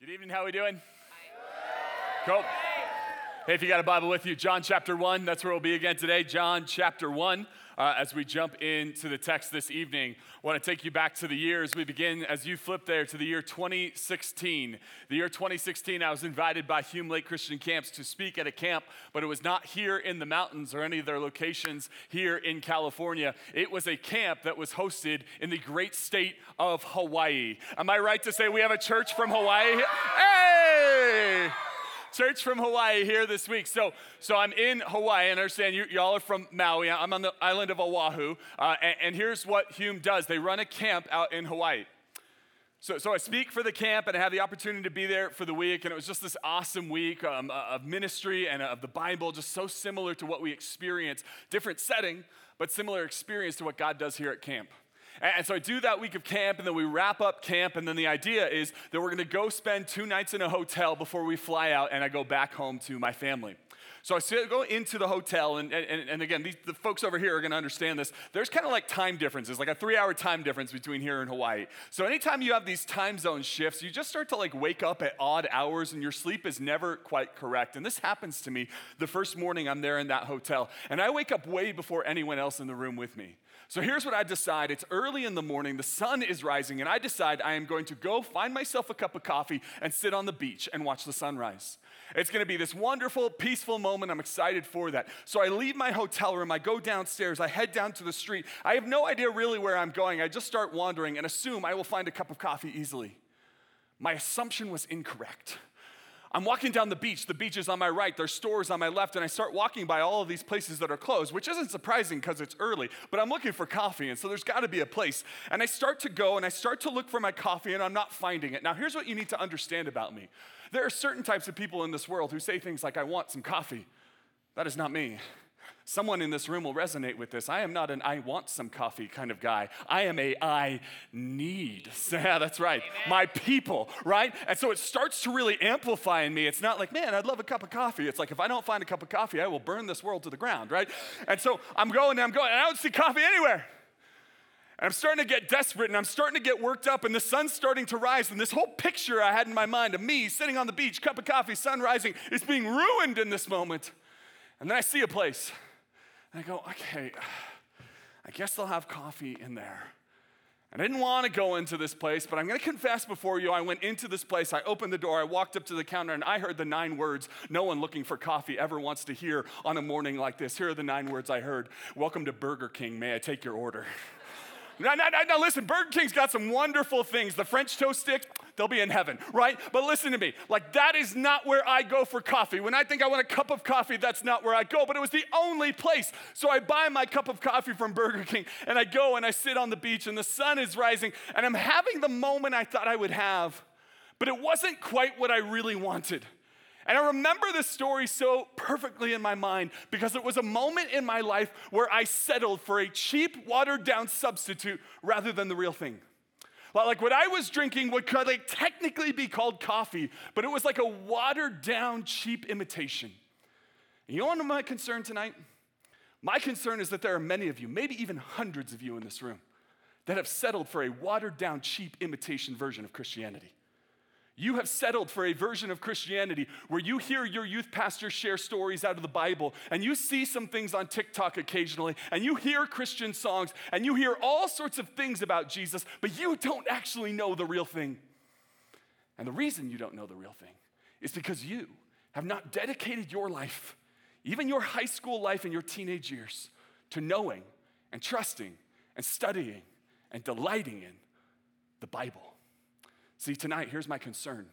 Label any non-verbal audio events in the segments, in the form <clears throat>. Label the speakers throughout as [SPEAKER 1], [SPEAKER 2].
[SPEAKER 1] Good evening. How are we doing? Cool. Hey, if you got a Bible with you, John chapter 1, that's where we'll be again today. John chapter 1, uh, as we jump into the text this evening. I want to take you back to the years. We begin, as you flip there, to the year 2016. The year 2016, I was invited by Hume Lake Christian Camps to speak at a camp, but it was not here in the mountains or any of their locations here in California. It was a camp that was hosted in the great state of Hawaii. Am I right to say we have a church from Hawaii? Hey! Church from Hawaii here this week. So, so I'm in Hawaii, and I understand you, y'all are from Maui. I'm on the island of Oahu, uh, and, and here's what Hume does: they run a camp out in Hawaii. So, so I speak for the camp and I have the opportunity to be there for the week. And it was just this awesome week um, uh, of ministry and of the Bible, just so similar to what we experience. Different setting, but similar experience to what God does here at camp. And so I do that week of camp, and then we wrap up camp, and then the idea is that we're gonna go spend two nights in a hotel before we fly out, and I go back home to my family. So I go into the hotel, and, and, and again, these, the folks over here are gonna understand this. There's kind of like time differences, like a three hour time difference between here and Hawaii. So anytime you have these time zone shifts, you just start to like wake up at odd hours, and your sleep is never quite correct. And this happens to me the first morning I'm there in that hotel, and I wake up way before anyone else in the room with me. So here's what I decide it's early in the morning, the sun is rising, and I decide I am going to go find myself a cup of coffee and sit on the beach and watch the sunrise. It's gonna be this wonderful, peaceful moment. I'm excited for that. So I leave my hotel room, I go downstairs, I head down to the street. I have no idea really where I'm going. I just start wandering and assume I will find a cup of coffee easily. My assumption was incorrect. I'm walking down the beach. The beach is on my right. There's stores on my left. And I start walking by all of these places that are closed, which isn't surprising because it's early, but I'm looking for coffee. And so there's got to be a place. And I start to go and I start to look for my coffee and I'm not finding it. Now, here's what you need to understand about me there are certain types of people in this world who say things like, I want some coffee. That is not me. Someone in this room will resonate with this. I am not an I want some coffee kind of guy. I am a I need. <laughs> Yeah, that's right. Amen. My people, right? And so it starts to really amplify in me. It's not like, man, I'd love a cup of coffee. It's like, if I don't find a cup of coffee, I will burn this world to the ground, right? And so I'm going and I'm going, and I don't see coffee anywhere. And I'm starting to get desperate and I'm starting to get worked up, and the sun's starting to rise. And this whole picture I had in my mind of me sitting on the beach, cup of coffee, sun rising, is being ruined in this moment. And then I see a place. And I go, okay, I guess they'll have coffee in there. And I didn't want to go into this place, but I'm going to confess before you. I went into this place, I opened the door, I walked up to the counter, and I heard the nine words no one looking for coffee ever wants to hear on a morning like this. Here are the nine words I heard Welcome to Burger King. May I take your order? <laughs> Now, now, now, listen, Burger King's got some wonderful things. The French toast sticks, they'll be in heaven, right? But listen to me. Like, that is not where I go for coffee. When I think I want a cup of coffee, that's not where I go. But it was the only place. So I buy my cup of coffee from Burger King and I go and I sit on the beach and the sun is rising and I'm having the moment I thought I would have. But it wasn't quite what I really wanted. And I remember this story so perfectly in my mind because it was a moment in my life where I settled for a cheap, watered down substitute rather than the real thing. Like what I was drinking would like technically be called coffee, but it was like a watered down, cheap imitation. And you know what my concern tonight? My concern is that there are many of you, maybe even hundreds of you in this room, that have settled for a watered down, cheap imitation version of Christianity. You have settled for a version of Christianity where you hear your youth pastor share stories out of the Bible, and you see some things on TikTok occasionally, and you hear Christian songs, and you hear all sorts of things about Jesus, but you don't actually know the real thing. And the reason you don't know the real thing is because you have not dedicated your life, even your high school life and your teenage years, to knowing and trusting and studying and delighting in the Bible. See, tonight, here's my concern.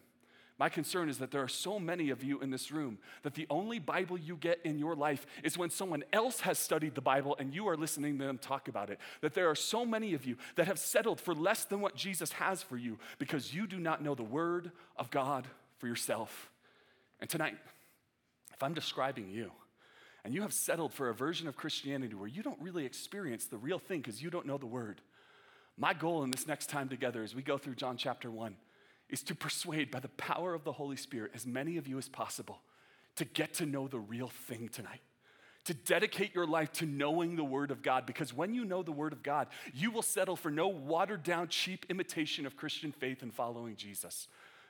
[SPEAKER 1] My concern is that there are so many of you in this room that the only Bible you get in your life is when someone else has studied the Bible and you are listening to them talk about it. That there are so many of you that have settled for less than what Jesus has for you because you do not know the Word of God for yourself. And tonight, if I'm describing you, and you have settled for a version of Christianity where you don't really experience the real thing because you don't know the Word, my goal in this next time together as we go through John chapter 1 is to persuade by the power of the Holy Spirit as many of you as possible to get to know the real thing tonight. To dedicate your life to knowing the Word of God, because when you know the Word of God, you will settle for no watered down, cheap imitation of Christian faith and following Jesus,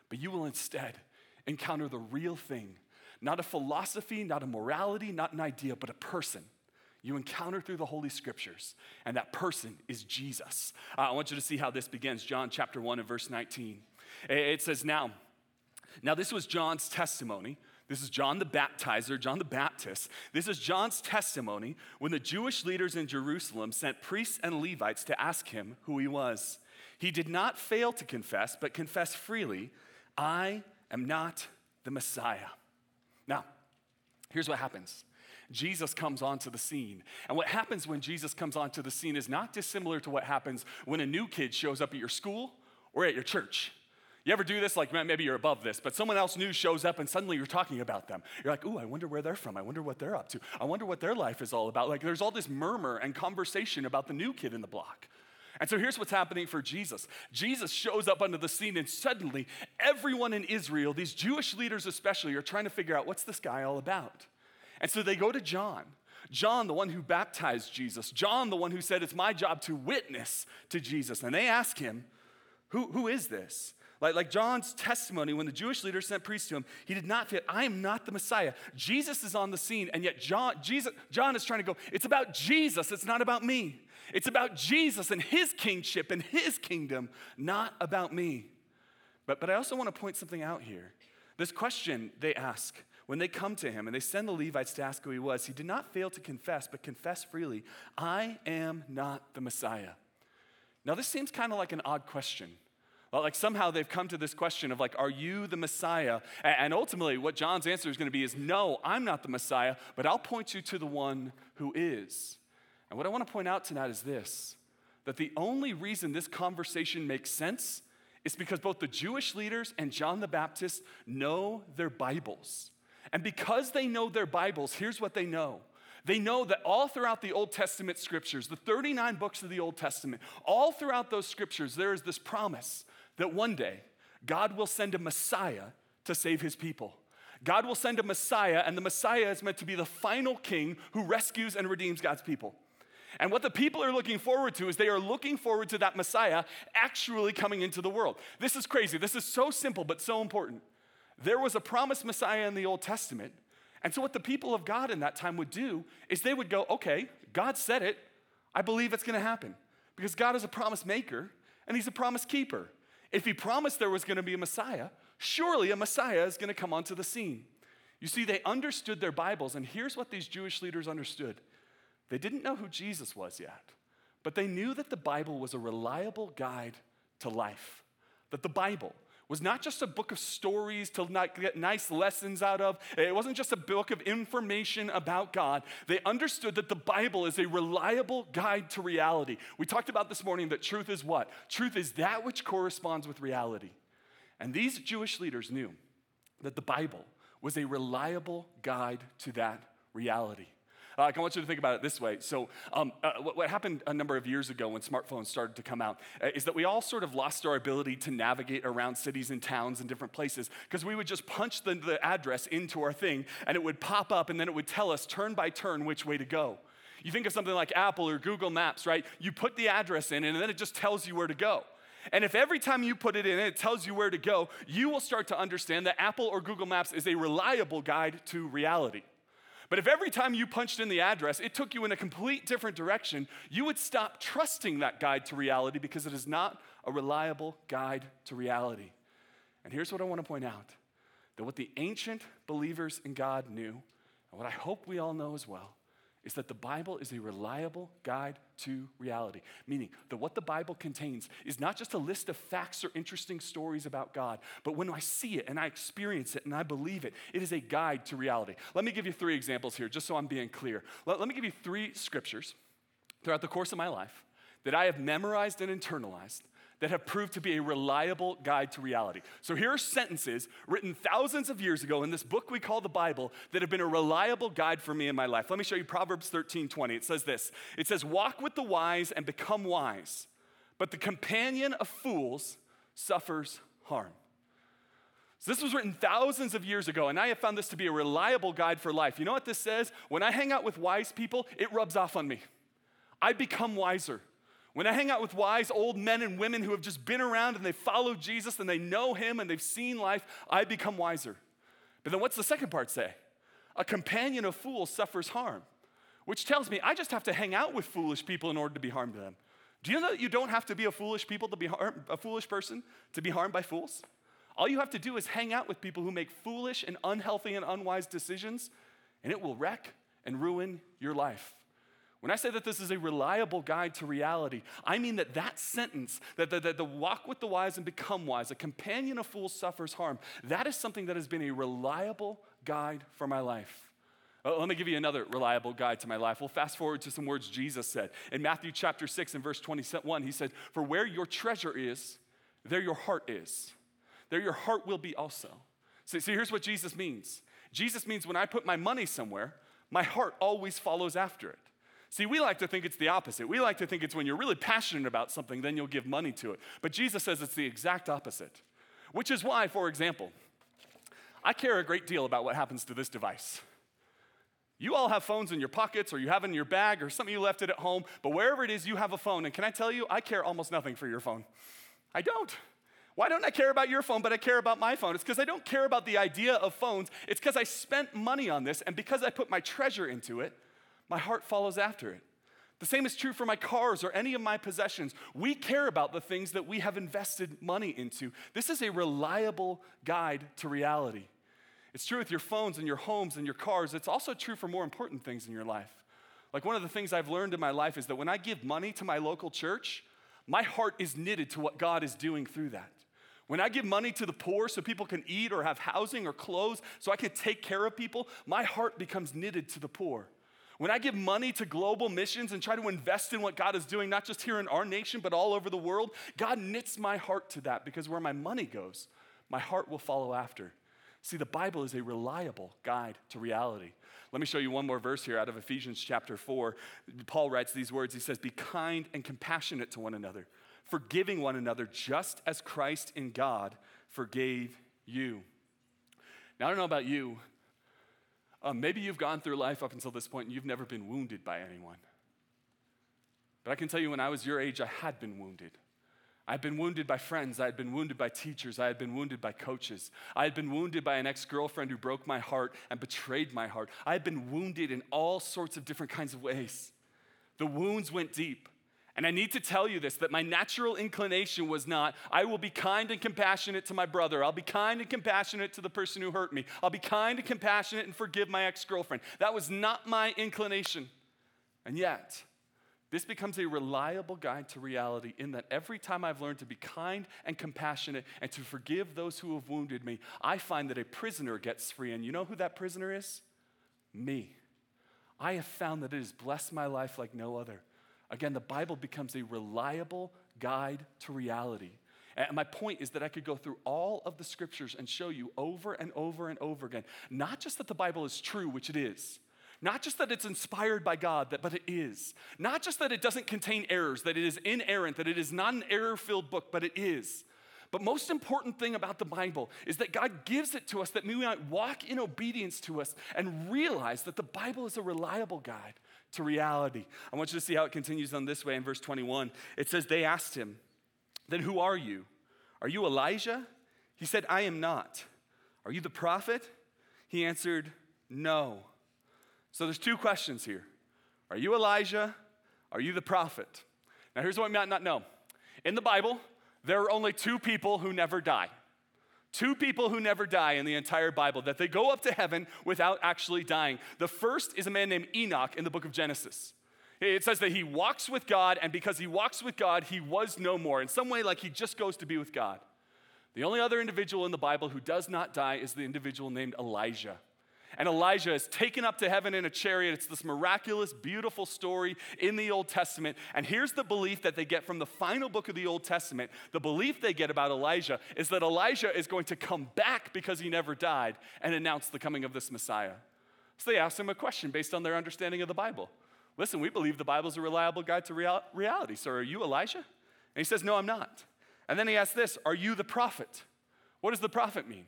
[SPEAKER 1] but you will instead encounter the real thing. Not a philosophy, not a morality, not an idea, but a person you encounter through the Holy Scriptures, and that person is Jesus. Uh, I want you to see how this begins. John chapter 1 and verse 19. It says, Now, now this was John's testimony. This is John the Baptizer, John the Baptist. This is John's testimony when the Jewish leaders in Jerusalem sent priests and Levites to ask him who he was. He did not fail to confess, but confessed freely, I am not the Messiah. Now, here's what happens Jesus comes onto the scene. And what happens when Jesus comes onto the scene is not dissimilar to what happens when a new kid shows up at your school or at your church. You ever do this? Like, maybe you're above this, but someone else new shows up and suddenly you're talking about them. You're like, ooh, I wonder where they're from. I wonder what they're up to. I wonder what their life is all about. Like, there's all this murmur and conversation about the new kid in the block. And so here's what's happening for Jesus Jesus shows up onto the scene, and suddenly everyone in Israel, these Jewish leaders especially, are trying to figure out what's this guy all about. And so they go to John. John, the one who baptized Jesus, John, the one who said, It's my job to witness to Jesus. And they ask him, Who, who is this? Like, like John's testimony, when the Jewish leaders sent priests to him, he did not fit, I am not the Messiah. Jesus is on the scene, and yet John, Jesus, John is trying to go, It's about Jesus, it's not about me. It's about Jesus and his kingship and his kingdom, not about me. But, but I also want to point something out here. This question they ask when they come to him and they send the Levites to ask who he was, he did not fail to confess, but confess freely, I am not the Messiah. Now, this seems kind of like an odd question. Like somehow they've come to this question of like, are you the Messiah? And ultimately, what John's answer is going to be is, no, I'm not the Messiah, but I'll point you to the one who is. And what I want to point out tonight is this that the only reason this conversation makes sense is because both the Jewish leaders and John the Baptist know their Bibles. And because they know their Bibles, here's what they know. They know that all throughout the Old Testament scriptures, the 39 books of the Old Testament, all throughout those scriptures, there is this promise that one day God will send a Messiah to save his people. God will send a Messiah, and the Messiah is meant to be the final king who rescues and redeems God's people. And what the people are looking forward to is they are looking forward to that Messiah actually coming into the world. This is crazy. This is so simple, but so important. There was a promised Messiah in the Old Testament. And so, what the people of God in that time would do is they would go, okay, God said it. I believe it's going to happen. Because God is a promise maker and He's a promise keeper. If He promised there was going to be a Messiah, surely a Messiah is going to come onto the scene. You see, they understood their Bibles, and here's what these Jewish leaders understood they didn't know who Jesus was yet, but they knew that the Bible was a reliable guide to life. That the Bible, was not just a book of stories to get nice lessons out of. It wasn't just a book of information about God. They understood that the Bible is a reliable guide to reality. We talked about this morning that truth is what? Truth is that which corresponds with reality. And these Jewish leaders knew that the Bible was a reliable guide to that reality. Uh, I want you to think about it this way. So, um, uh, what, what, happened a number of years ago when smartphones started to come out uh, is that we all sort of lost our ability to navigate around cities and towns and different places because we would just punch the, the address into our thing and it would pop up and then it would tell us turn by turn which way to go. You think of something like Apple or Google Maps, right? You put the address in and then it just tells you where to go. And if every time you put it in, it tells you where to go, you will start to understand that Apple or Google Maps is a reliable guide to reality. But if every time you punched in the address, it took you in a complete different direction, you would stop trusting that guide to reality because it is not a reliable guide to reality. And here's what I want to point out that what the ancient believers in God knew, and what I hope we all know as well, is that the Bible is a reliable guide to reality. Meaning that what the Bible contains is not just a list of facts or interesting stories about God, but when I see it and I experience it and I believe it, it is a guide to reality. Let me give you three examples here, just so I'm being clear. Let, let me give you three scriptures throughout the course of my life that I have memorized and internalized that have proved to be a reliable guide to reality. So here are sentences written thousands of years ago in this book we call the Bible that have been a reliable guide for me in my life. Let me show you Proverbs 13 20. It says this It says, Walk with the wise and become wise, but the companion of fools suffers harm. So this was written thousands of years ago, and I have found this to be a reliable guide for life. You know what this says? When I hang out with wise people, it rubs off on me. I become wiser. When I hang out with wise old men and women who have just been around and they follow Jesus and they know him and they've seen life, I become wiser. But then what's the second part say? A companion of fools suffers harm, which tells me I just have to hang out with foolish people in order to be harmed to them. Do you know that you don't have to be a foolish people to be a foolish person to be harmed by fools? All you have to do is hang out with people who make foolish and unhealthy and unwise decisions, and it will wreck and ruin your life. When I say that this is a reliable guide to reality, I mean that that sentence, that the, the, walk with the wise and become wise, a companion of fools suffers harm, that is something that has been a reliable guide for my life. Uh, let me give you another reliable guide to my life. We'll fast forward to some words Jesus said. In Matthew chapter 6 and verse 21, he said, For where your treasure is, there your heart is. There your heart will be also. So, so here's what Jesus means Jesus means when I put my money somewhere, my heart always follows after it. See, we like to think it's the opposite. We like to think it's when you're really passionate about something, then you'll give money to it. But Jesus says it's the exact opposite, which is why, for example, I care a great deal about what happens to this device. You all have phones in your pockets or you have in your bag or something you left it at home, but wherever it is, you have a phone. And can I tell you, I care almost nothing for your phone. I don't. Why don't I care about your phone, but I care about my phone? It's because I don't care about the idea of phones. It's because I spent money on this, and because I put my treasure into it, my heart follows after it. The same is true for my cars or any of my possessions. We care about the things that we have invested money into. This is a reliable guide to reality. It's true with your phones and your homes and your cars. It's also true for more important things in your life. Like one of the things I've learned in my life is that when I give money to my local church, my heart is knitted to what God is doing through that. When I give money to the poor so people can eat or have housing or clothes so I can take care of people, my heart becomes knitted to the poor. When I give money to global missions and try to invest in what God is doing, not just here in our nation, but all over the world, God knits my heart to that because where my money goes, my heart will follow after. See, the Bible is a reliable guide to reality. Let me show you one more verse here out of Ephesians chapter 4. Paul writes these words He says, Be kind and compassionate to one another, forgiving one another, just as Christ in God forgave you. Now, I don't know about you. Um, maybe you've gone through life up until this point and you've never been wounded by anyone. But I can tell you, when I was your age, I had been wounded. I had been wounded by friends. I had been wounded by teachers. I had been wounded by coaches. I had been wounded by an ex girlfriend who broke my heart and betrayed my heart. I had been wounded in all sorts of different kinds of ways. The wounds went deep. And I need to tell you this that my natural inclination was not, I will be kind and compassionate to my brother. I'll be kind and compassionate to the person who hurt me. I'll be kind and compassionate and forgive my ex girlfriend. That was not my inclination. And yet, this becomes a reliable guide to reality in that every time I've learned to be kind and compassionate and to forgive those who have wounded me, I find that a prisoner gets free. And you know who that prisoner is? Me. I have found that it has blessed my life like no other. Again, the Bible becomes a reliable guide to reality. And my point is that I could go through all of the scriptures and show you over and over and over again, not just that the Bible is true, which it is, not just that it's inspired by God, but it is. Not just that it doesn't contain errors, that it is inerrant, that it is not an error filled book, but it is. But most important thing about the Bible is that God gives it to us that we might walk in obedience to us and realize that the Bible is a reliable guide to reality. I want you to see how it continues on this way in verse 21. It says, They asked him, Then who are you? Are you Elijah? He said, I am not. Are you the prophet? He answered, No. So there's two questions here Are you Elijah? Are you the prophet? Now, here's what we might not know. In the Bible, there are only two people who never die. Two people who never die in the entire Bible, that they go up to heaven without actually dying. The first is a man named Enoch in the book of Genesis. It says that he walks with God, and because he walks with God, he was no more. In some way, like he just goes to be with God. The only other individual in the Bible who does not die is the individual named Elijah and Elijah is taken up to heaven in a chariot. It's this miraculous, beautiful story in the Old Testament. And here's the belief that they get from the final book of the Old Testament. The belief they get about Elijah is that Elijah is going to come back because he never died and announce the coming of this Messiah. So they ask him a question based on their understanding of the Bible. Listen, we believe the Bible is a reliable guide to real- reality. So are you Elijah? And he says, No, I'm not. And then he asks this Are you the prophet? What does the prophet mean?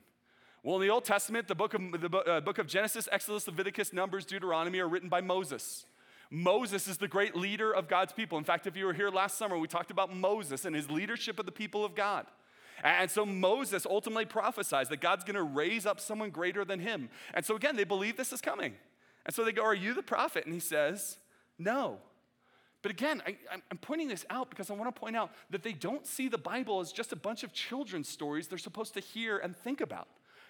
[SPEAKER 1] Well, in the Old Testament, the book of, the uh, book of Genesis, Exodus, Leviticus, Numbers, Deuteronomy are written by Moses. Moses is the great leader of God's people. In fact, if you were here last summer, we talked about Moses and his leadership of the people of God. And so Moses ultimately prophesies that God's gonna raise up someone greater than him. And so again, they believe this is coming. And so they go, Are you the prophet? And he says, No. But again, I, am pointing this out because I want to point out that they don't see the Bible as just a bunch of children's stories they're supposed to hear and think about.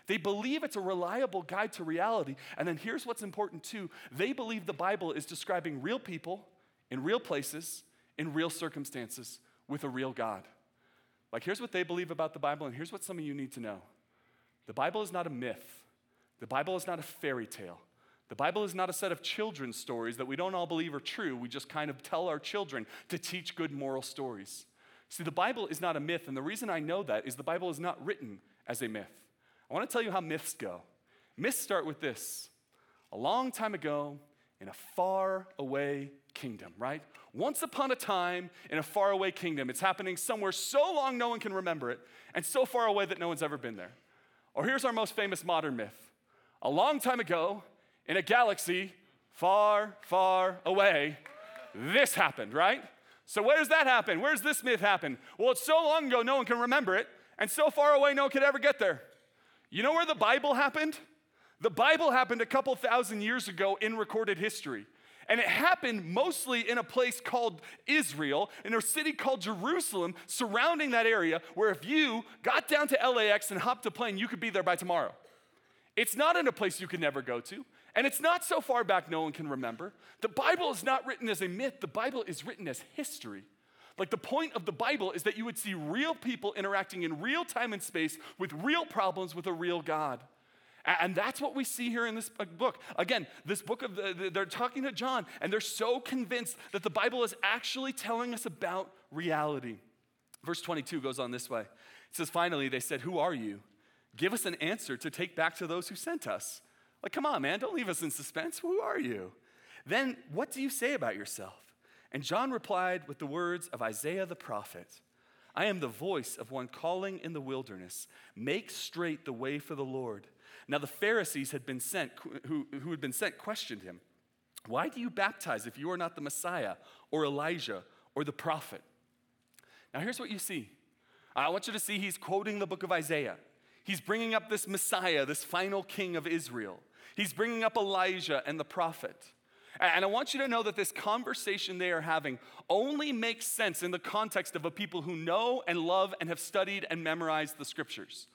[SPEAKER 1] They believe it's a reliable guide to reality. And then here's what's important too they believe the Bible is describing real people in real places, in real circumstances, with a real God. Like, here's what they believe about the Bible, and here's what some of you need to know the Bible is not a myth, the Bible is not a fairy tale. The Bible is not a set of children's stories that we don't all believe are true. We just kind of tell our children to teach good moral stories. See, the Bible is not a myth, and the reason I know that is the Bible is not written as a myth. I want to tell you how myths go. Myths start with this a long time ago in a far away kingdom, right? Once upon a time in a far away kingdom. It's happening somewhere so long no one can remember it, and so far away that no one's ever been there. Or here's our most famous modern myth a long time ago in a galaxy far, far away, this happened, right? So, where does that happen? Where does this myth happen? Well, it's so long ago, no one can remember it, and so far away, no one could ever get there. You know where the Bible happened? The Bible happened a couple thousand years ago in recorded history. And it happened mostly in a place called Israel, in a city called Jerusalem, surrounding that area, where if you got down to LAX and hopped a plane, you could be there by tomorrow. It's not in a place you could never go to, and it's not so far back no one can remember. The Bible is not written as a myth, the Bible is written as history. Like the point of the Bible is that you would see real people interacting in real time and space with real problems with a real God. And that's what we see here in this uh, book. Again, this book of the, they're talking to John, and they're so convinced that the Bible is actually telling us about reality. Verse 22 goes on this way. It says, Finally, they said, Who are you? Give us an answer to take back to those who sent us. Like, come on, man, don't leave us in suspense. Who are you? Then, what do you say about yourself? And John replied with the words of Isaiah the prophet I am the voice of one calling in the wilderness, make straight the way for the Lord. Now the Pharisees had been sent, who, who had been sent questioned him, Why do you baptize if you are not the Messiah or Elijah or the prophet? Now here's what you see. I want you to see he's quoting the book of Isaiah. He's bringing up this Messiah, this final king of Israel. He's bringing up Elijah and the prophet. And I want you to know that this conversation they are having only makes sense in the context of a people who know and love and have studied and memorized the scriptures.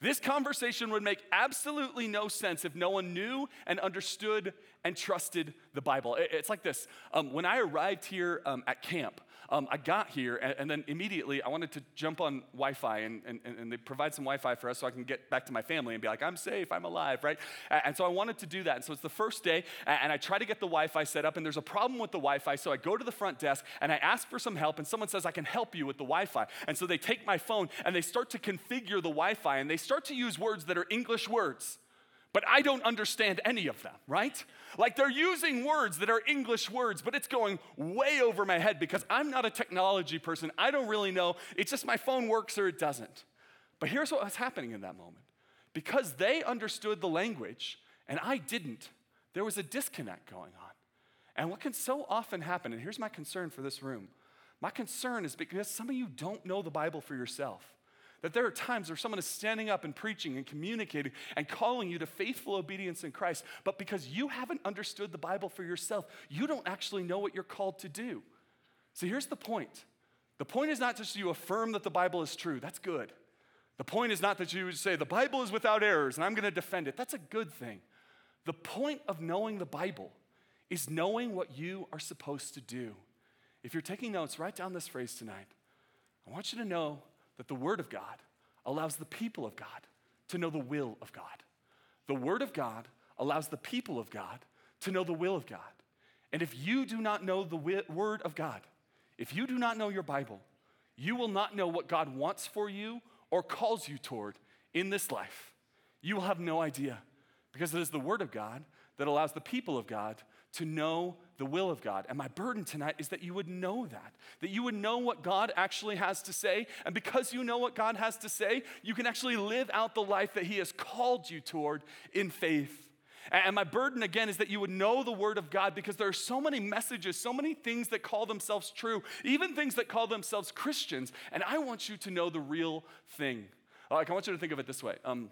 [SPEAKER 1] This conversation would make absolutely no sense if no one knew and understood and trusted the Bible. It's like this um, when I arrived here um, at camp, um, I got here, and, and, then immediately I wanted to jump on Wi Fi, and, and, and, they provide some Wi Fi for us so I can get back to my family and be like, I'm safe, I'm alive, right? And so I wanted to do that. And so it's the first day, and I try to get the Wi Fi set up, and there's a problem with the Wi Fi. So I go to the front desk and I ask for some help, and someone says, I can help you with the Wi Fi. And so they take my phone and they start to configure the Wi Fi, and they start to use words that are English words but I don't understand any of them, right? Like they're using words that are English words, but it's going way over my head because I'm not a technology person. I don't really know. It's just my phone works or it doesn't. But here's what was happening in that moment because they understood the language and I didn't, there was a disconnect going on. And what can so often happen, and here's my concern for this room my concern is because some of you don't know the Bible for yourself. That there are times where someone is standing up and preaching and communicating and calling you to faithful obedience in Christ, but because you haven't understood the Bible for yourself, you don't actually know what you're called to do. So here's the point the point is not just you affirm that the Bible is true, that's good. The point is not that you say the Bible is without errors and I'm going to defend it, that's a good thing. The point of knowing the Bible is knowing what you are supposed to do. If you're taking notes, write down this phrase tonight. I want you to know that the Word of God allows the people of God to know the will of God. The Word of God allows the people of God to know the will of God. And if you do not know the Word of God, if you do not know your Bible, you will not know what God wants for you or calls you toward in this life. You will have no idea because it is the Word of God that allows the people of God to know the will of God. And my burden tonight is that you would know that, that you would know what God actually has to say. And because you know what God has to say, you can actually live out the life that He has called you toward in faith. And my burden again is that you would know the Word of God because there are so many messages, so many things that call themselves true, even things that call themselves Christians. And I want you to know the real thing. Like, I want you to think of it this way. Um,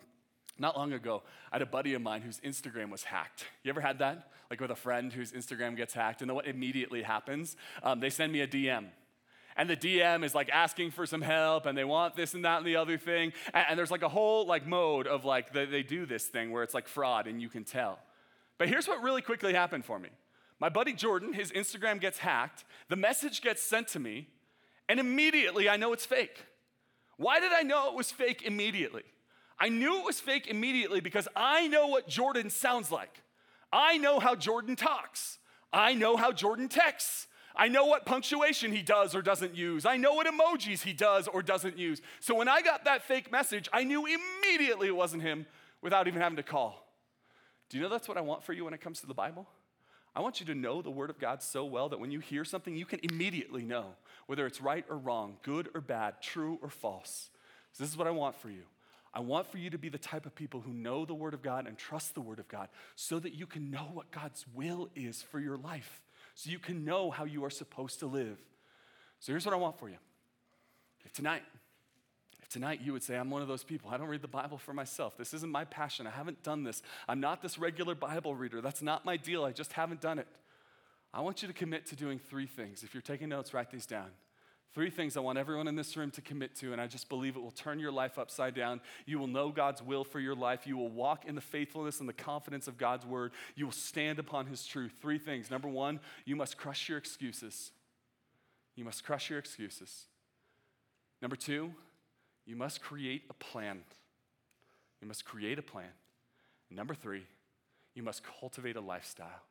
[SPEAKER 1] not long ago, I had a buddy of mine whose Instagram was hacked. You ever had that? Like with a friend whose Instagram gets hacked, and then what immediately happens? Um, they send me a DM and the DM is like asking for some help and they want this and that and the other thing. And, and there's like a whole like mode of like the, they do this thing where it's like fraud and you can tell. But here's what really quickly happened for me. My buddy Jordan, his Instagram gets hacked, the message gets sent to me, and immediately I know it's fake. Why did I know it was fake immediately? I knew it was fake immediately because I know what Jordan sounds like. I know how Jordan talks. I know how Jordan texts. I know what punctuation he does or doesn't use. I know what emojis he does or doesn't use. So when I got that fake message, I knew immediately it wasn't him without even having to call. Do you know that's what I want for you when it comes to the Bible? I want you to know the Word of God so well that when you hear something, you can immediately know whether it's right or wrong, good or bad, true or false. So this is what I want for you. I want for you to be the type of people who know the Word of God and trust the Word of God so that you can know what God's will is for your life so you can know how you are supposed to live. So here's what I want for you. If tonight, if tonight you would say, I'm one of those people, I don't read the Bible for myself. This isn't my passion. I haven't done this. I'm not this regular Bible reader. That's not my deal. I just haven't done it. I want you to commit to doing three things. If you're taking notes, write these down. Three things I want everyone in this room to commit to, and I just believe it will turn your life upside down. You will know God's will for your life. You will walk in the faithfulness and the confidence of God's word. You will stand upon His truth. Three things. Number one, you must crush your excuses. You must crush your excuses. Number two, you must create a plan. You must create a plan. Number three, you must cultivate a lifestyle.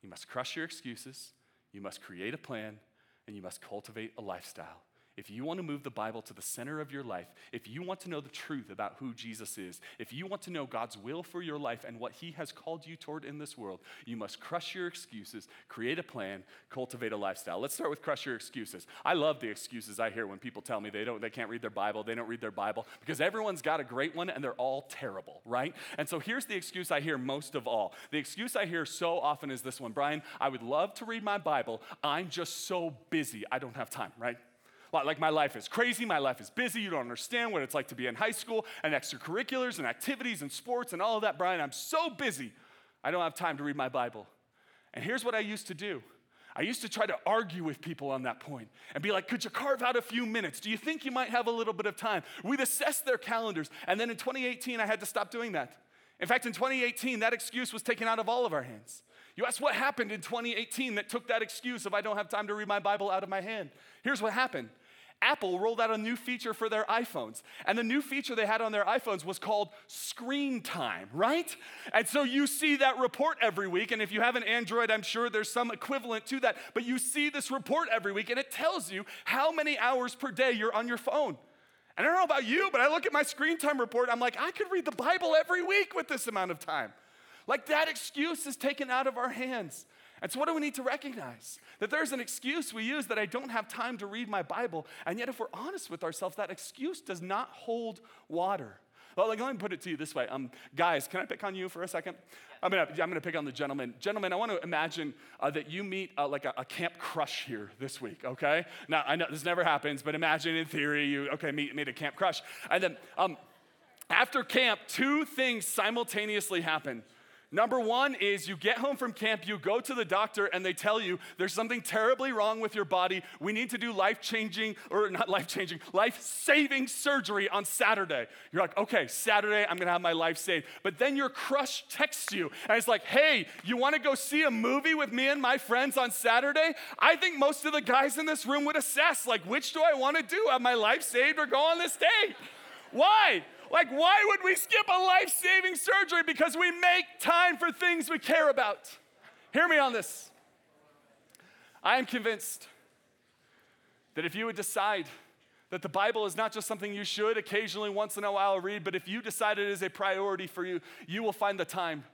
[SPEAKER 1] You must crush your excuses. You must create a plan and you must cultivate a lifestyle. If you want to move the Bible to the center of your life, if you want to know the truth about who Jesus is, if you want to know God's will for your life and what He has called you toward in this world, you must crush your excuses, create a plan, cultivate a lifestyle. Let's start with crush your excuses. I love the excuses I hear when people tell me they don't they can't read their Bible, they don't read their Bible because everyone's got a great one and they're all terrible, right? And so here's the excuse I hear most of all. The excuse I hear so often is this one, Brian, I would love to read my Bible. I'm just so busy. I don't have time, right? Like, my life is crazy, my life is busy. You don't understand what it's like to be in high school and extracurriculars and activities and sports and all of that. Brian, I'm so busy, I don't have time to read my Bible. And here's what I used to do I used to try to argue with people on that point and be like, could you carve out a few minutes? Do you think you might have a little bit of time? We'd assess their calendars. And then in 2018, I had to stop doing that. In fact, in 2018, that excuse was taken out of all of our hands. You ask what happened in 2018 that took that excuse of I don't have time to read my Bible out of my hand. Here's what happened Apple rolled out a new feature for their iPhones. And the new feature they had on their iPhones was called screen time, right? And so you see that report every week. And if you have an Android, I'm sure there's some equivalent to that. But you see this report every week, and it tells you how many hours per day you're on your phone. And I don't know about you, but I look at my screen time report, I'm like, I could read the Bible every week with this amount of time. Like that excuse is taken out of our hands. And so, what do we need to recognize? That there's an excuse we use that I don't have time to read my Bible. And yet, if we're honest with ourselves, that excuse does not hold water. Well, like, let me put it to you this way. Um, guys, can I pick on you for a second? I'm gonna, I'm gonna pick on the gentleman. Gentlemen, I want to imagine uh, that you meet uh, like a, a, camp crush here this week, okay? Now, I know this never happens, but imagine in theory you, okay, meet, meet a camp crush. And then um, after camp, two things simultaneously happen. Number one is you get home from camp, you go to the doctor, and they tell you there's something terribly wrong with your body. We need to do life changing, or not life changing, life saving surgery on Saturday. You're like, okay, Saturday, I'm gonna have my life saved. But then your crush texts you, and it's like, hey, you wanna go see a movie with me and my friends on Saturday? I think most of the guys in this room would assess, like, which do I wanna do? Have my life saved or go on this date? Why? Like, why would we skip a life saving surgery? Because we make time for things we care about. Hear me on this. I am convinced that if you would decide that the Bible is not just something you should occasionally, once in a while, read, but if you decide it is a priority for you, you will find the time.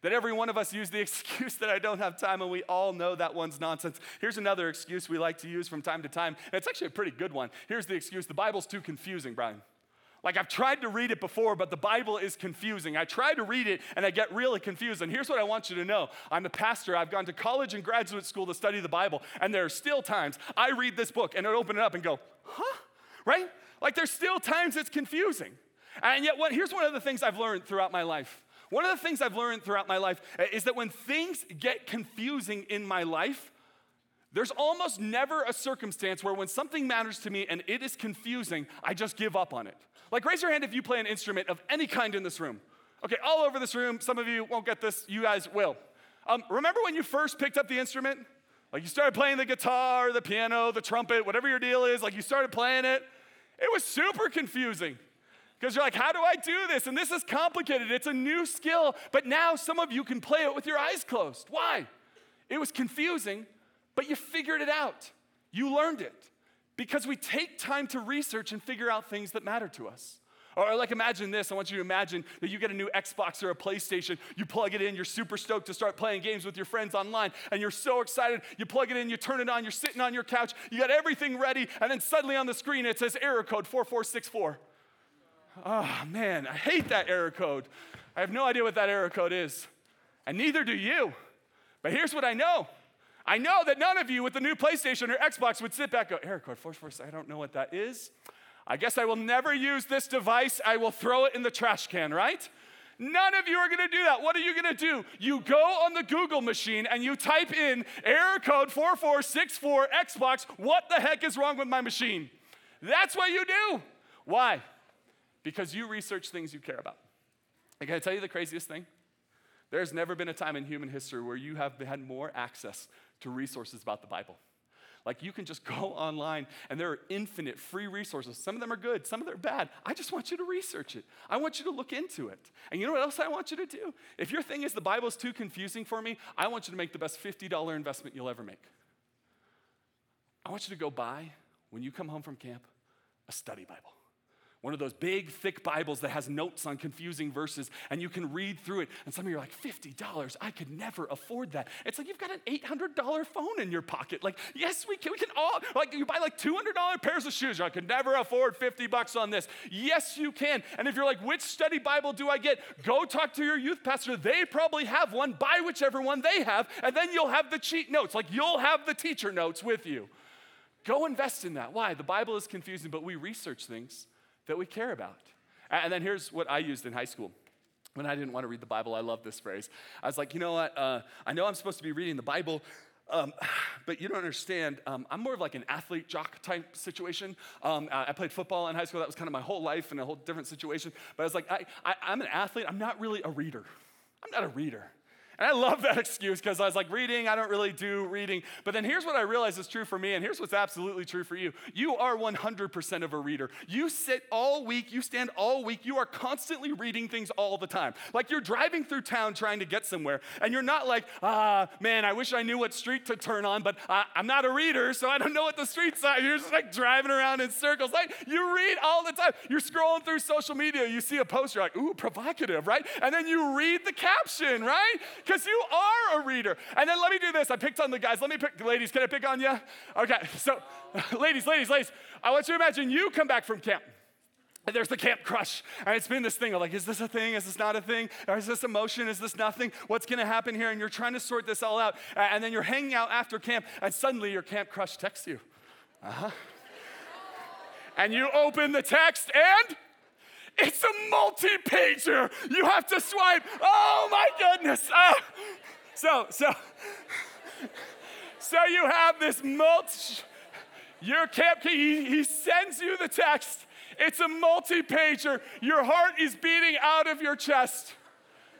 [SPEAKER 1] That every one of us use the <laughs> excuse that I don't have time, and we all know that one's nonsense. Here's another excuse we like to use from time to time, and it's actually a pretty good one. Here's the excuse the Bible's too confusing, Brian. Like I've tried to read it before, but the Bible is confusing. I try to read it and I get really confused. And here's what I want you to know I'm a pastor. I've gone to college and graduate school to study the Bible. And there are still times I read this book and I open it up and go, huh? Right? Like there's still times it's confusing. And yet, what, here's one of the things I've learned throughout my life. One of the things I've learned throughout my life is that when things get confusing in my life, there's almost never a circumstance where when something matters to me and it is confusing, I just give up on it. Like, raise your hand if you play an instrument of any kind in this room. Okay, all over this room, some of you won't get this, you guys will. Um, remember when you first picked up the instrument? Like, you started playing the guitar, the piano, the trumpet, whatever your deal is, like, you started playing it. It was super confusing. Because you're like, how do I do this? And this is complicated. It's a new skill, but now some of you can play it with your eyes closed. Why? It was confusing, but you figured it out. You learned it. Because we take time to research and figure out things that matter to us. Or, like, imagine this. I want you to imagine that you get a new Xbox or a PlayStation. You plug it in, you're super stoked to start playing games with your friends online, and you're so excited. You plug it in, you turn it on, you're sitting on your couch, you got everything ready, and then suddenly on the screen it says error code 4464. Oh, ah, man, I hate that error code. I have no idea what that error code is, and neither do you. But here's what I know I know that none of you with the new PlayStation or Xbox would sit back and go, error code 446, I don't know what that is. I guess I will never use this device. I will throw it in the trash can, right? None of you are gonna do that. What are you gonna do? You go on the Google machine and you type in error code 4464 Xbox. What the heck is wrong with my machine? That's what you do. Why? Because you research things you care about. And can I tell you the craziest thing? There's never been a time in human history where you have had more access to resources about the Bible. Like you can just <laughs> go online and there are infinite free resources. Some of them are good, some of them are bad. I just want you to research it. I want you to look into it. And you know what else I want you to do? If your thing is the Bible is too confusing for me, I want you to make the best $50 investment you'll ever make. I want you to go buy, when you come home from camp, a study Bible one of those big, thick Bibles that has notes on confusing verses, and you can read through it. And some of you are like, $50, I could never afford that. It's like you've got an $800 phone in your pocket. Like, yes, we can, we can all, like, you buy like $200 pairs of shoes. I could never afford 50 bucks on this. Yes, you can. And if you're like, which study Bible do I get? Go talk to your youth pastor. They probably have one. Buy whichever one they have, and then you'll have the cheat notes. Like, you'll have the teacher notes with you. Go invest in that. Why? The Bible is confusing, but we research things that we care about. And then here's what I used in high school. When I didn't want to read the Bible, I love this phrase. I was like, you know what? Uh, I know I'm supposed to be reading the Bible, um, <sighs> but you don't understand. Um, I'm more of like an athlete jock type situation. Um, I played football in high school. That was kind of my whole life in a whole different situation. But I was like, I, I, I'm an athlete. I'm not really a reader. I'm not a reader. And I love that <laughs> excuse because I was like, reading, I don't really do reading. But then here's what I realize is true for me, and here's what's absolutely true for you. You are 100% of a reader. You sit all week, you stand all week, you are constantly reading things all the time. Like you're driving through town trying to get somewhere, and you're not like, ah, man, I wish I knew what street to turn on, but I, am not a reader, so I don't know what the streets are. You're just like driving around in circles. Like you read all the time. You're scrolling through social media, you see a post, you're like, ooh, provocative, right? And then you read the caption, right? Because you are a reader. And then let me do this. I picked on the guys. Let me pick, ladies, can I pick on you? Okay, so <laughs> ladies, ladies, ladies, I want you to imagine you come back from camp. And there's the camp crush. And it's been this thing of like, is this a thing? Is this not a thing? Or is this emotion? Is this nothing? What's gonna happen here? And you're trying to sort this all out. And then you're hanging out after camp, and suddenly your camp crush texts you. Uh huh. and you open the text, and it's a multi pager. You have to swipe. Oh my goodness. Uh, so, so, so you have this multi, your camp, he, he sends you the text. It's a multi pager. Your heart is beating out of your chest.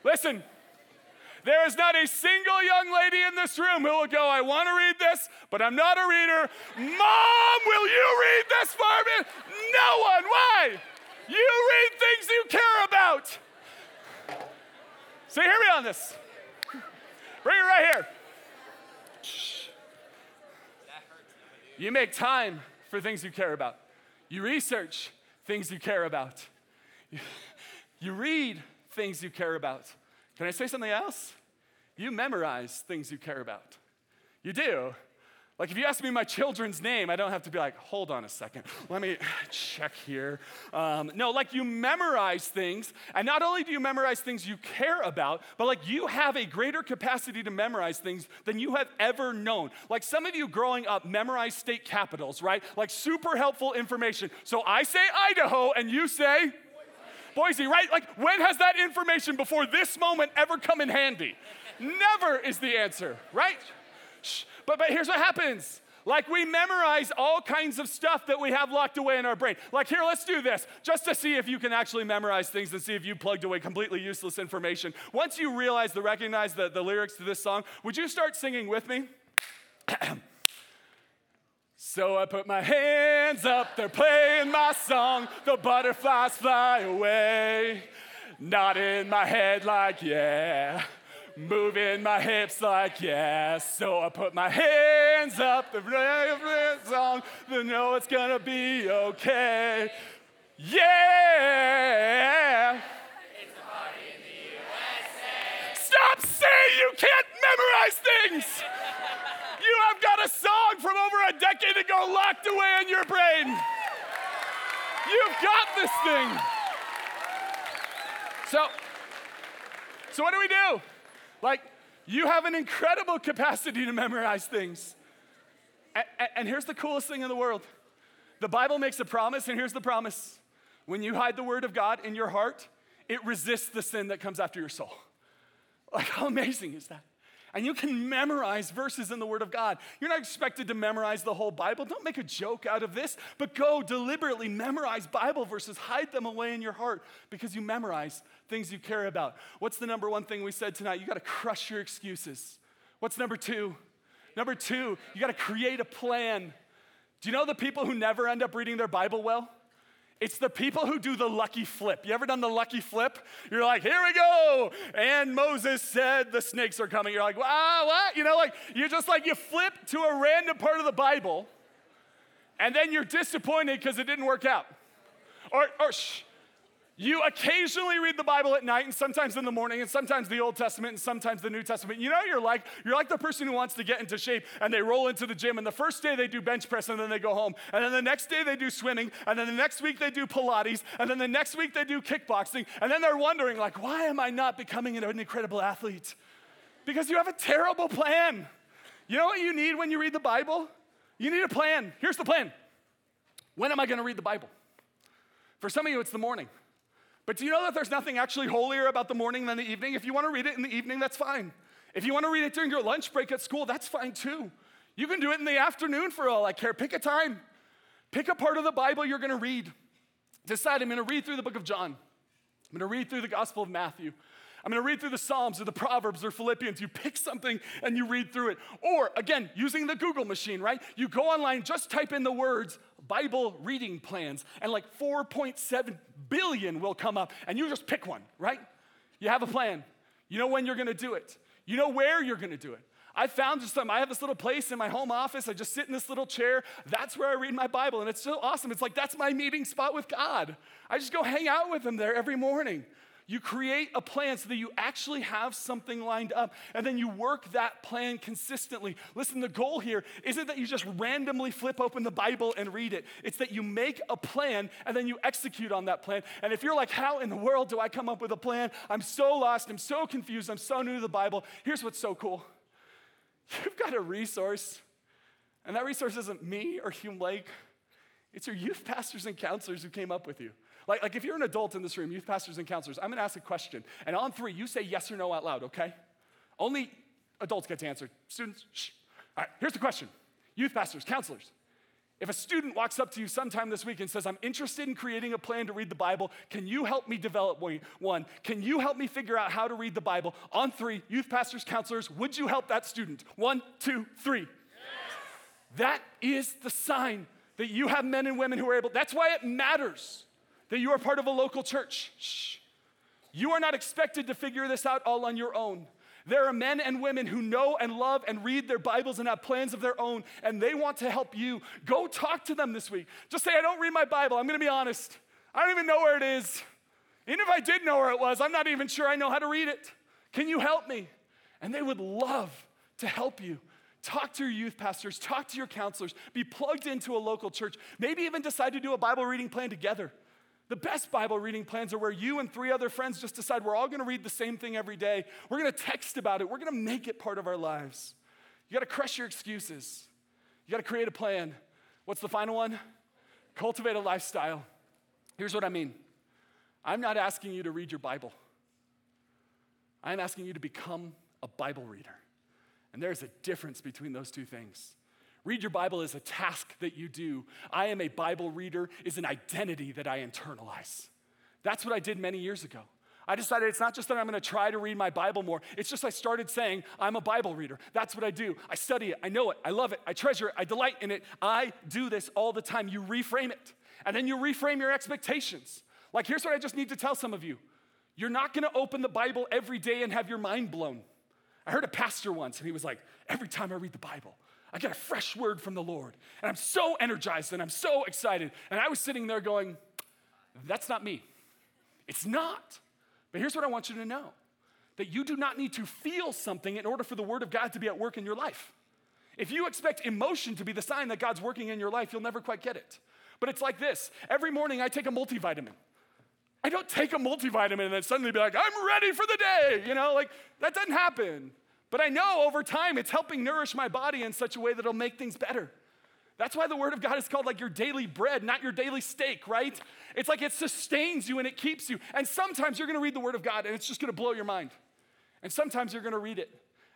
[SPEAKER 1] Listen, there is not a single young lady in this room who will go, I want to read this, but I'm not a reader. Mom, will you read this for me? No one. Why? You read things you care about. So hear me on this. Bring it right here. You make time for things you care about. You research things you care about. You read things you care about. Can I say something else? You memorize things you care about. You do. Like if you ask me my children's name, I don't have to be like, hold on a second, let me check here. Um, no, like you memorize things, and not only do you memorize things you care about, but like you have a greater capacity to memorize things than you have ever known. Like some of you growing up memorized state capitals, right? Like super helpful information. So I say Idaho, and you say Boise, right? Like when has that information before this moment ever come in handy? Never is the answer, right? Shh. But, but here's what happens. Like we memorize all kinds of stuff that we have locked away in our brain. Like, here, let's do this just to see if you can actually memorize things and see if you plugged away completely useless information. Once you realize the recognize the, the lyrics to this song, would you start singing with me? <clears throat> so I put my hands up, they're playing my song, the butterflies fly away. Not in my head, like, yeah moving my hips like yes. So I put my hands up, the song, to know it's gonna be okay. Yeah. It's a party in the USA. Stop saying you can't memorize things. You have got a song from over a decade ago locked away in your brain. You've got this thing. So, so what do we do? Like, you have an incredible capacity to memorize things. And, and, here's the coolest thing in the world the Bible makes a promise, and here's the promise when you hide the word of God in your heart, it resists the sin that comes after your soul. Like, how amazing is that? And you can memorize verses in the Word of God. You're not expected to memorize the whole Bible. Don't make a joke out of this, but go deliberately memorize Bible verses, hide them away in your heart because you memorize things you care about. What's the number one thing we said tonight? You got to crush your excuses. What's number two? Number two, you got to create a plan. Do you know the people who never end up reading their Bible well? It's the people who do the lucky flip. You ever done the lucky flip? You're like, here we go. And Moses said the snakes are coming. You're like, wow, what? You know, like, you're just like, you flip to a random part of the Bible, and then you're disappointed because it didn't work out. Or, or shh, you occasionally read the Bible at night and sometimes in the morning and sometimes the Old Testament and sometimes the New Testament. You know, you're like, you're like the person who wants to get into shape and they roll into the gym and the first day they do bench press and then they go home. And then the next day they do swimming and then the next week they do Pilates and then the next week they do kickboxing. And then they're wondering like, why am I not becoming an incredible athlete? Because you have a terrible plan. You know what you need when you read the Bible? You need a plan. Here's the plan. When am I going to read the Bible? For some of you, it's the morning. But do you know that there's nothing actually holier about the morning than the evening? If you want to read it in the evening, that's fine. If you want to read it during your lunch break at school, that's fine too. You can do it in the afternoon for all I care. Pick a time. Pick a part of the Bible you're going to read. Decide I'm going to read through the book of John. I'm going to read through the Gospel of Matthew. I'm going to read through the Psalms or the Proverbs or Philippians. You pick something and you read through it. Or, again, using the Google machine, right? You go online, just type in the words Bible reading plans, and like 4.7 billion will come up, and you just pick one, right? You have a plan. You know when you're to do it, you know where you're to do it. I found just some, I have this little place in my home office. I just sit in this little chair. That's where I read my Bible. And it's so awesome. It's like that's my meeting spot with God. I just go hang out with him there every morning. You create a plan so that you actually have something lined up, and then you work that plan consistently. Listen, the goal here isn't that you just randomly flip open the Bible and read it, it's that you make a plan and then you execute on that plan. And if you're like, how in the world do I come up with a plan? I'm so lost, I'm so confused, I'm so new to the Bible. Here's what's so cool <laughs> you've got a resource, and that resource isn't me or Hume Lake, it's your youth pastors and counselors who came up with you. Like, like if you're an adult in this room, youth pastors and counselors, I'm gonna ask a question. And on three, you say yes or no out loud, okay? Only adults get to answer. Students, shh. All right, here's the question. Youth pastors, counselors, if a student walks up to you sometime this week and says, I'm interested in creating a plan to read the Bible, can you help me develop one? Can you help me figure out how to read the Bible? On three, youth pastors, counselors, would you help that student? One, two, three. Yes. That is the sign that you have men and women who are able, that's why it matters that you are part of a local church. Shh. You are not expected to figure this out all on your own. There are men and women who know and love and read their Bibles and have plans of their own, and they want to help you. Go talk to them this week. Just say, I don't read my Bible. I'm going to be honest. I don't even know where it is. Even if I did know where it was, I'm not even sure I know how to read it. Can you help me? And they would love to help you Talk to your youth pastors, talk to your counselors, be plugged into a local church, maybe even decide to do a Bible reading plan together. The best Bible reading plans are where you and three other friends just decide we're all gonna read the same thing every day. We're gonna text about it, we're gonna make it part of our lives. You gotta crush your excuses, you gotta create a plan. What's the final one? Cultivate a lifestyle. Here's what I mean I'm not asking you to read your Bible, I'm asking you to become a Bible reader. And there's a difference between those two things. Read your Bible is a task that you do. I am a Bible reader is an identity that I internalize. That's what I did many years ago. I decided it's not just that I'm gonna try to read my Bible more, it's just I started saying, I'm a Bible reader. That's what I do. I study it, I know it, I love it, I treasure it, I delight in it. I do this all the time. You reframe it, and then you reframe your expectations. Like, here's what I just need to tell some of you you're not gonna open the Bible every day and have your mind blown. I heard a pastor once, and he was like, Every time I read the Bible, I get a fresh word from the Lord. And I'm so energized and I'm so excited. And I was sitting there going, That's not me. It's not. But here's what I want you to know that you do not need to feel something in order for the Word of God to be at work in your life. If you expect emotion to be the sign that God's working in your life, you'll never quite get it. But it's like this every morning I take a multivitamin. I don't take a multivitamin and then suddenly be like, I'm ready for the day. You know, like that doesn't happen. But I know over time it's helping nourish my body in such a way that it'll make things better. That's why the Word of God is called like your daily bread, not your daily steak, right? It's like it sustains you and it keeps you. And sometimes you're gonna read the Word of God and it's just gonna blow your mind. And sometimes you're gonna read it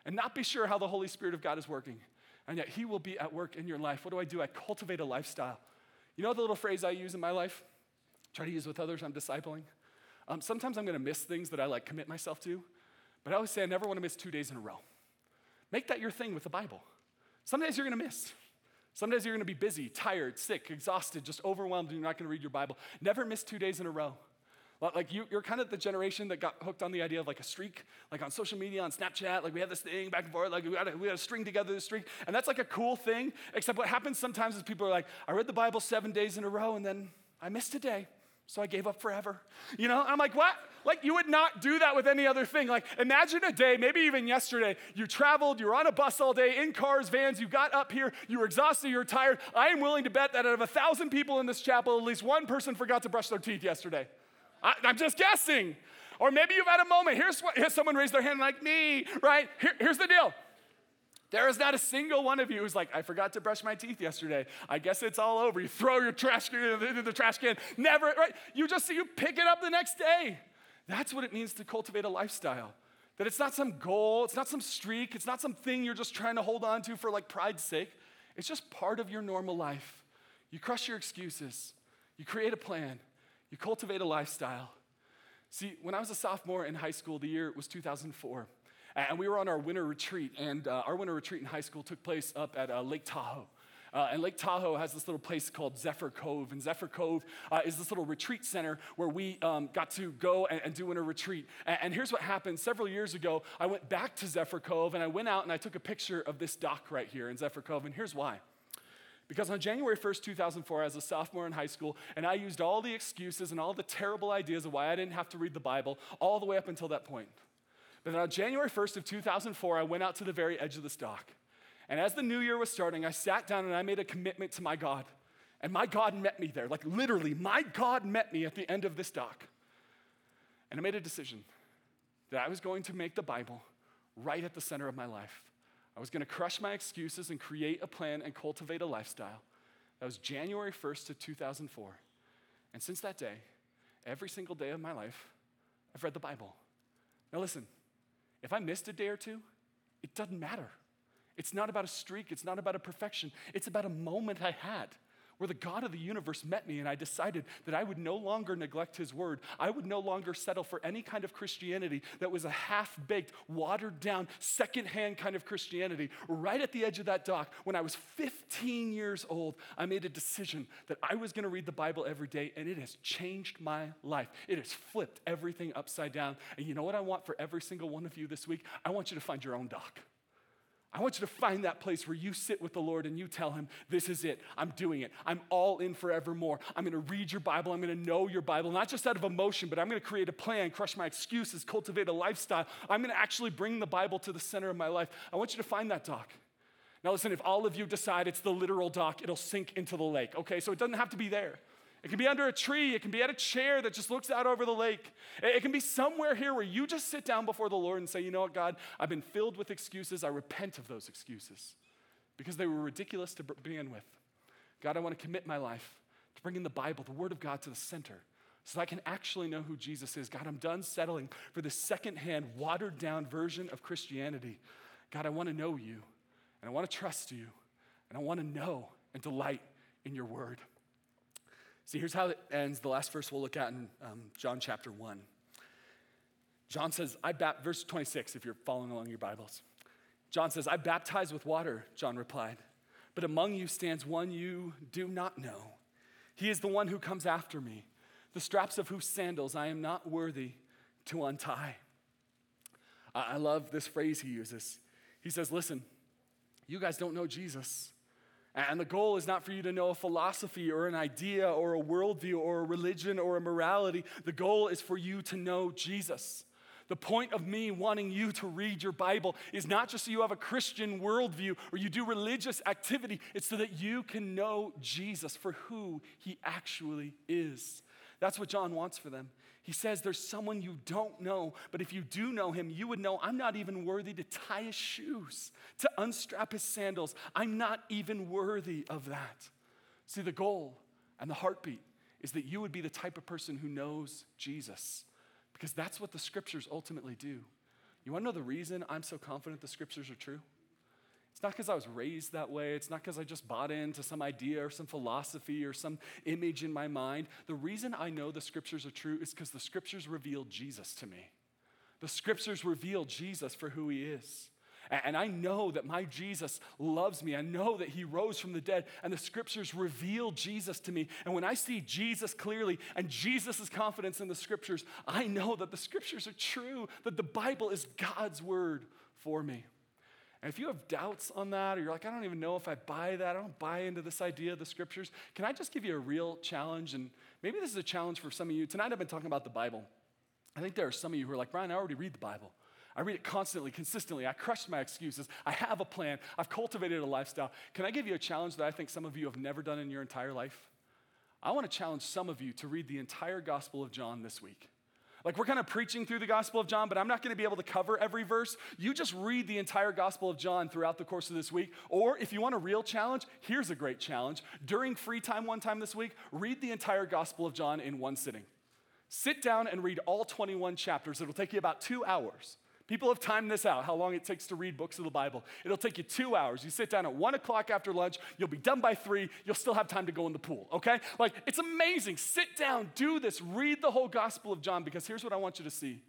[SPEAKER 1] and not be sure how the Holy Spirit of God is working. And yet He will be at work in your life. What do I do? I cultivate a lifestyle. You know the little phrase I use in my life? try to use with others I'm discipling. Um, sometimes I'm to miss things that I like commit myself to, but I always say I never want to miss two days in a row. Make that your thing with the Bible. Some days you're going to miss. Some days you're going to be busy, tired, sick, exhausted, just overwhelmed, and you're not going to read your Bible. Never miss two days in a row. Like you, are kind of the generation that got hooked on the idea of like a streak, like on social media, on Snapchat, like we had this thing back and forth, like we got to, we to string together the streak, and that's like a cool thing. Except what happens sometimes is people are like, I read the Bible seven days in a row, and then I missed a day. So I gave up forever. You know, I'm like, what? Like, you would not do that with any other thing. Like, imagine a day, maybe even yesterday, you traveled, you were on a bus all day, in cars, vans, you got up here, you were exhausted, you were tired. I am willing to bet that out of a thousand people in this chapel, at least one person forgot to brush their teeth yesterday. I, am just guessing. Or maybe you've had a moment. Here's what, here's someone raised their hand like me, right? Here, here's the deal. There is not a single one of you who's like, I forgot to brush my teeth yesterday. I guess it's all over. You throw your trash can into the trash can. Never, right? You just you pick it up the next day. That's what it means to cultivate a lifestyle. That it's not some goal, it's not some streak, it's not something you're just trying to hold on to for like pride's sake. It's just part of your normal life. You crush your excuses, you create a plan, you cultivate a lifestyle. See, when I was a sophomore in high school, the year was 2004. And we were on our winter retreat, and uh, our winter retreat in high school took place up at uh, Lake Tahoe. Uh, and Lake Tahoe has this little place called Zephyr Cove. And Zephyr Cove uh, is this little retreat center where we um, got to go and, and do a retreat. And, and, here's what happened. Several years ago, I went back to Zephyr Cove and I went out and I took a picture of this dock right here in Zephyr Cove. And here's why. Because on January 1st, 2004, I was a sophomore in high school, and I used all the excuses and all the terrible ideas of why I didn't have to read the Bible all the way up until that point. But on January 1st of 2004, I went out to the very edge of this dock. And as the new year was starting, I sat down and I made a commitment to my God. And my God met me there. Like literally, my God met me at the end of this dock. And I made a decision that I was going to make the Bible right at the center of my life. I was going to crush my excuses and create a plan and cultivate a lifestyle. That was January 1st of 2004. And since that day, every single day of my life, I've read the Bible. Now listen, if I missed a day or two, it doesn't matter. It's not about a streak, it's not about a perfection, it's about a moment I had where the God of the universe met me and I decided that I would no longer neglect his word. I would no longer settle for any kind of Christianity that was a half baked, watered down, secondhand kind of Christianity. Right at the edge of that dock, when I was 15 years old, I made a decision that I was going to read the Bible every day and it has changed my life. It has flipped everything upside down. And you know what I want for every single one of you this week? I want you to find your own dock. I want you to find that place where you sit with the Lord and you tell him, This is it. I'm doing it. I'm all in forevermore. I'm going to read your Bible. I'm going to know your Bible, not just out of emotion, but I'm going to create a plan, crush my excuses, cultivate a lifestyle. I'm going to actually bring the Bible to the center of my life. I want you to find that dock. Now, listen, if all of you decide it's the literal dock, it'll sink into the lake, okay? So it doesn't have to be there. It can be under a tree. It can be at a chair that just looks out over the lake. It can be somewhere here where you just sit down before the Lord and say, You know what, God, I've been filled with excuses. I repent of those excuses because they were ridiculous to begin with. God, I want to commit my life to bringing the Bible, the Word of God, to the center so that I can actually know who Jesus is. God, I'm done settling for this secondhand, watered down version of Christianity. God, I want to know you, and I want to trust you, and I want to know and delight in your Word. See, here's how it ends. The last verse we'll look at in um, John chapter 1. John says, I bat, verse 26, if you're following along your Bibles. John says, I baptize with water, John replied, but among you stands one you do not know. He is the one who comes after me, the straps of whose sandals I am not worthy to untie. I love this phrase he uses. He says, Listen, you guys don't know Jesus. And the goal is not for you to know a philosophy or an idea or a worldview or a religion or a morality. The goal is for you to know Jesus. The point of me wanting you to read your Bible is not just so you have a Christian worldview or you do religious activity, it's so that you can know Jesus for who he actually is. That's what John wants for them. He says there's someone you don't know, but if you do know him, you would know I'm not even worthy to tie his shoes, to unstrap his sandals. I'm not even worthy of that. See, the goal and the heartbeat is that you would be the type of person who knows Jesus, because that's what the scriptures ultimately do. You wanna know the reason I'm so confident the scriptures are true? It's not because I was raised that way. It's not because I just bought into some idea or some philosophy or some image in my mind. The reason I know the scriptures are true is because the scriptures reveal Jesus to me. The scriptures reveal Jesus for who he is. And I know that my Jesus loves me. I know that he rose from the dead, and the scriptures reveal Jesus to me. And when I see Jesus clearly and Jesus' confidence in the scriptures, I know that the scriptures are true, that the Bible is God's word for me. And if you have doubts on that, or you're like, I don't even know if I buy that, I don't buy into this idea of the scriptures, can I just give you a real challenge? And maybe this is a challenge for some of you. Tonight I've been talking about the Bible. I think there are some of you who are like, Brian, I already read the Bible. I read it constantly, consistently. I crush my excuses. I have a plan. I've cultivated a lifestyle. Can I give you a challenge that I think some of you have never done in your entire life? I want to challenge some of you to read the entire Gospel of John this week. Like, we're kind of preaching through the Gospel of John, but I'm not going to be able to cover every verse. You just read the entire Gospel of John throughout the course of this week. Or if you want a real challenge, here's a great challenge. During free time one time this week, read the entire Gospel of John in one sitting. Sit down and read all 21 chapters. It'll take you about two hours. People have timed this out, how long it takes to read books of the Bible. It'll take you two hours. You sit down at one o'clock after lunch, you'll be done by three, you'll still have time to go in the pool, okay? Like, it's amazing. Sit down, do this, read the whole Gospel of John, because here's what I want you to see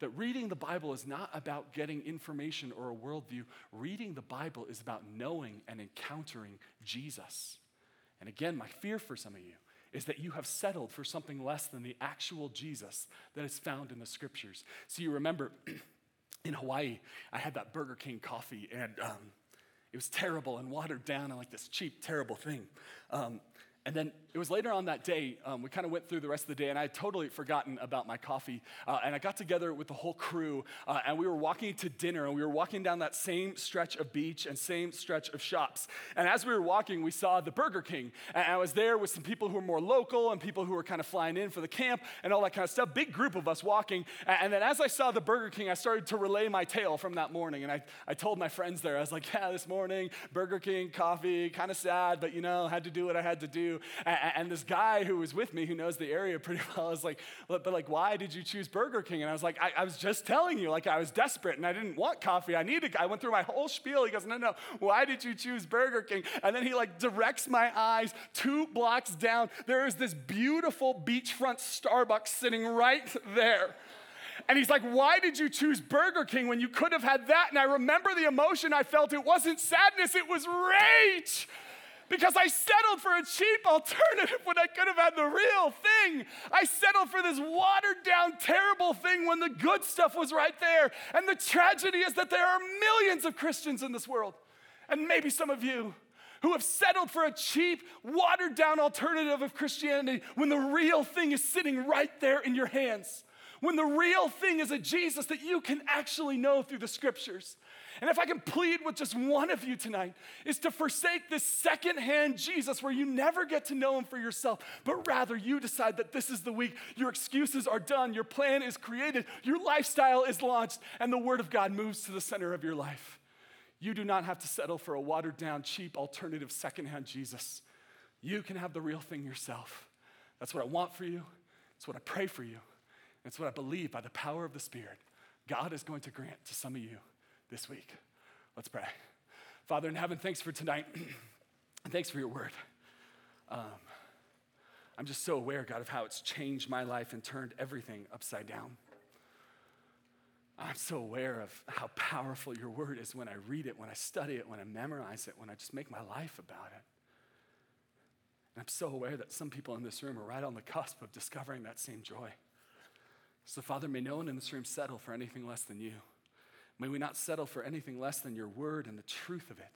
[SPEAKER 1] that reading the Bible is not about getting information or a worldview. Reading the Bible is about knowing and encountering Jesus. And again, my fear for some of you is that you have settled for something less than the actual Jesus that is found in the scriptures. So you remember, <clears throat> in Hawaii, I had that Burger King coffee, and um, it was terrible and watered down and like this cheap, terrible thing. Um, and then it was later on that day, um, we kind of went through the rest of the day, and I had totally forgotten about my coffee. Uh, and I got together with the whole crew, uh, and we were walking to dinner, and we were walking down that same stretch of beach and same stretch of shops. And as we were walking, we saw the Burger King. And I was there with some people who were more local and people who were kind of flying in for the camp and all that kind of stuff. Big group of us walking. And then as I saw the Burger King, I started to relay my tale from that morning. And I, I told my friends there, I was like, yeah, this morning, Burger King, coffee, kind of sad, but you know, had to do what I had to do. And, and this guy who was with me, who knows the area pretty <laughs> well, was like, but like, why did you choose Burger King? And I was like, I, I was just telling you, like, I was desperate and I didn't want coffee. I needed, I went through my whole spiel. He goes, no, no, why did you choose Burger King? And then he like directs my eyes two blocks down. There is this beautiful beachfront Starbucks sitting right there. And he's like, Why did you choose Burger King when you could have had that? And I remember the emotion I felt. It wasn't sadness, it was rage because I settled for a cheap alternative when I could have had the real thing. I settled for this watered down, terrible thing when the good stuff was right there. And the tragedy is that there are millions of Christians in this world, and maybe some of you. Who have settled for a cheap, watered down alternative of Christianity when the real thing is sitting right there in your hands when the real thing is a Jesus that you can actually know through the scriptures. And if I can plead with just one of you tonight, is to forsake this secondhand Jesus where you never get to know him for yourself, but rather you decide that this is the week. Your excuses are done, your plan is created, your lifestyle is launched, and the word of God moves to the center of your life. You do not have to settle for a watered down, cheap, alternative, secondhand Jesus. You can have the real thing yourself. That's what I want for you. It's what I pray for you. It's what I believe by the power of the Spirit. God is going to grant to some of you this week. Let's pray. Father in heaven, thanks for tonight. <clears throat> and thanks for your word. Um, I'm just so aware, God, of how it's changed my life and turned everything upside down. I'm so aware of how powerful your word is when I read it, when I study it, when I memorize it, when I just make my life about it. And I'm so aware that some people in this room are right on the cusp of discovering that same joy. So, Father, may no one in this room settle for anything less than you. May we not settle for anything less than your word and the truth of it.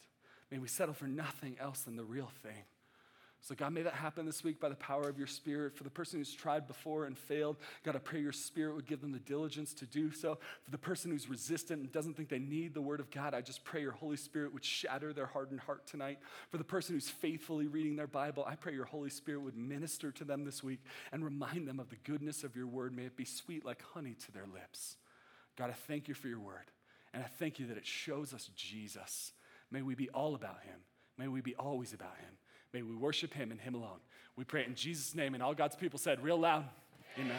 [SPEAKER 1] May we settle for nothing else than the real thing. So, God, may that happen this week by the power of your Spirit. For the person who's tried before and failed, God, I pray your Spirit would give them the diligence to do so. For the person who's resistant and doesn't think they need the Word of God, I just pray your Holy Spirit would shatter their hardened heart tonight. For the person who's faithfully reading their Bible, I pray your Holy Spirit would minister to them this week and remind them of the goodness of your Word. May it be sweet like honey to their lips. God, I thank you for your Word. And I thank you that it shows us Jesus. May we be all about him. May we be always about him. May we worship him and him alone. We pray in Jesus' name. And all God's people said, real loud, Amen.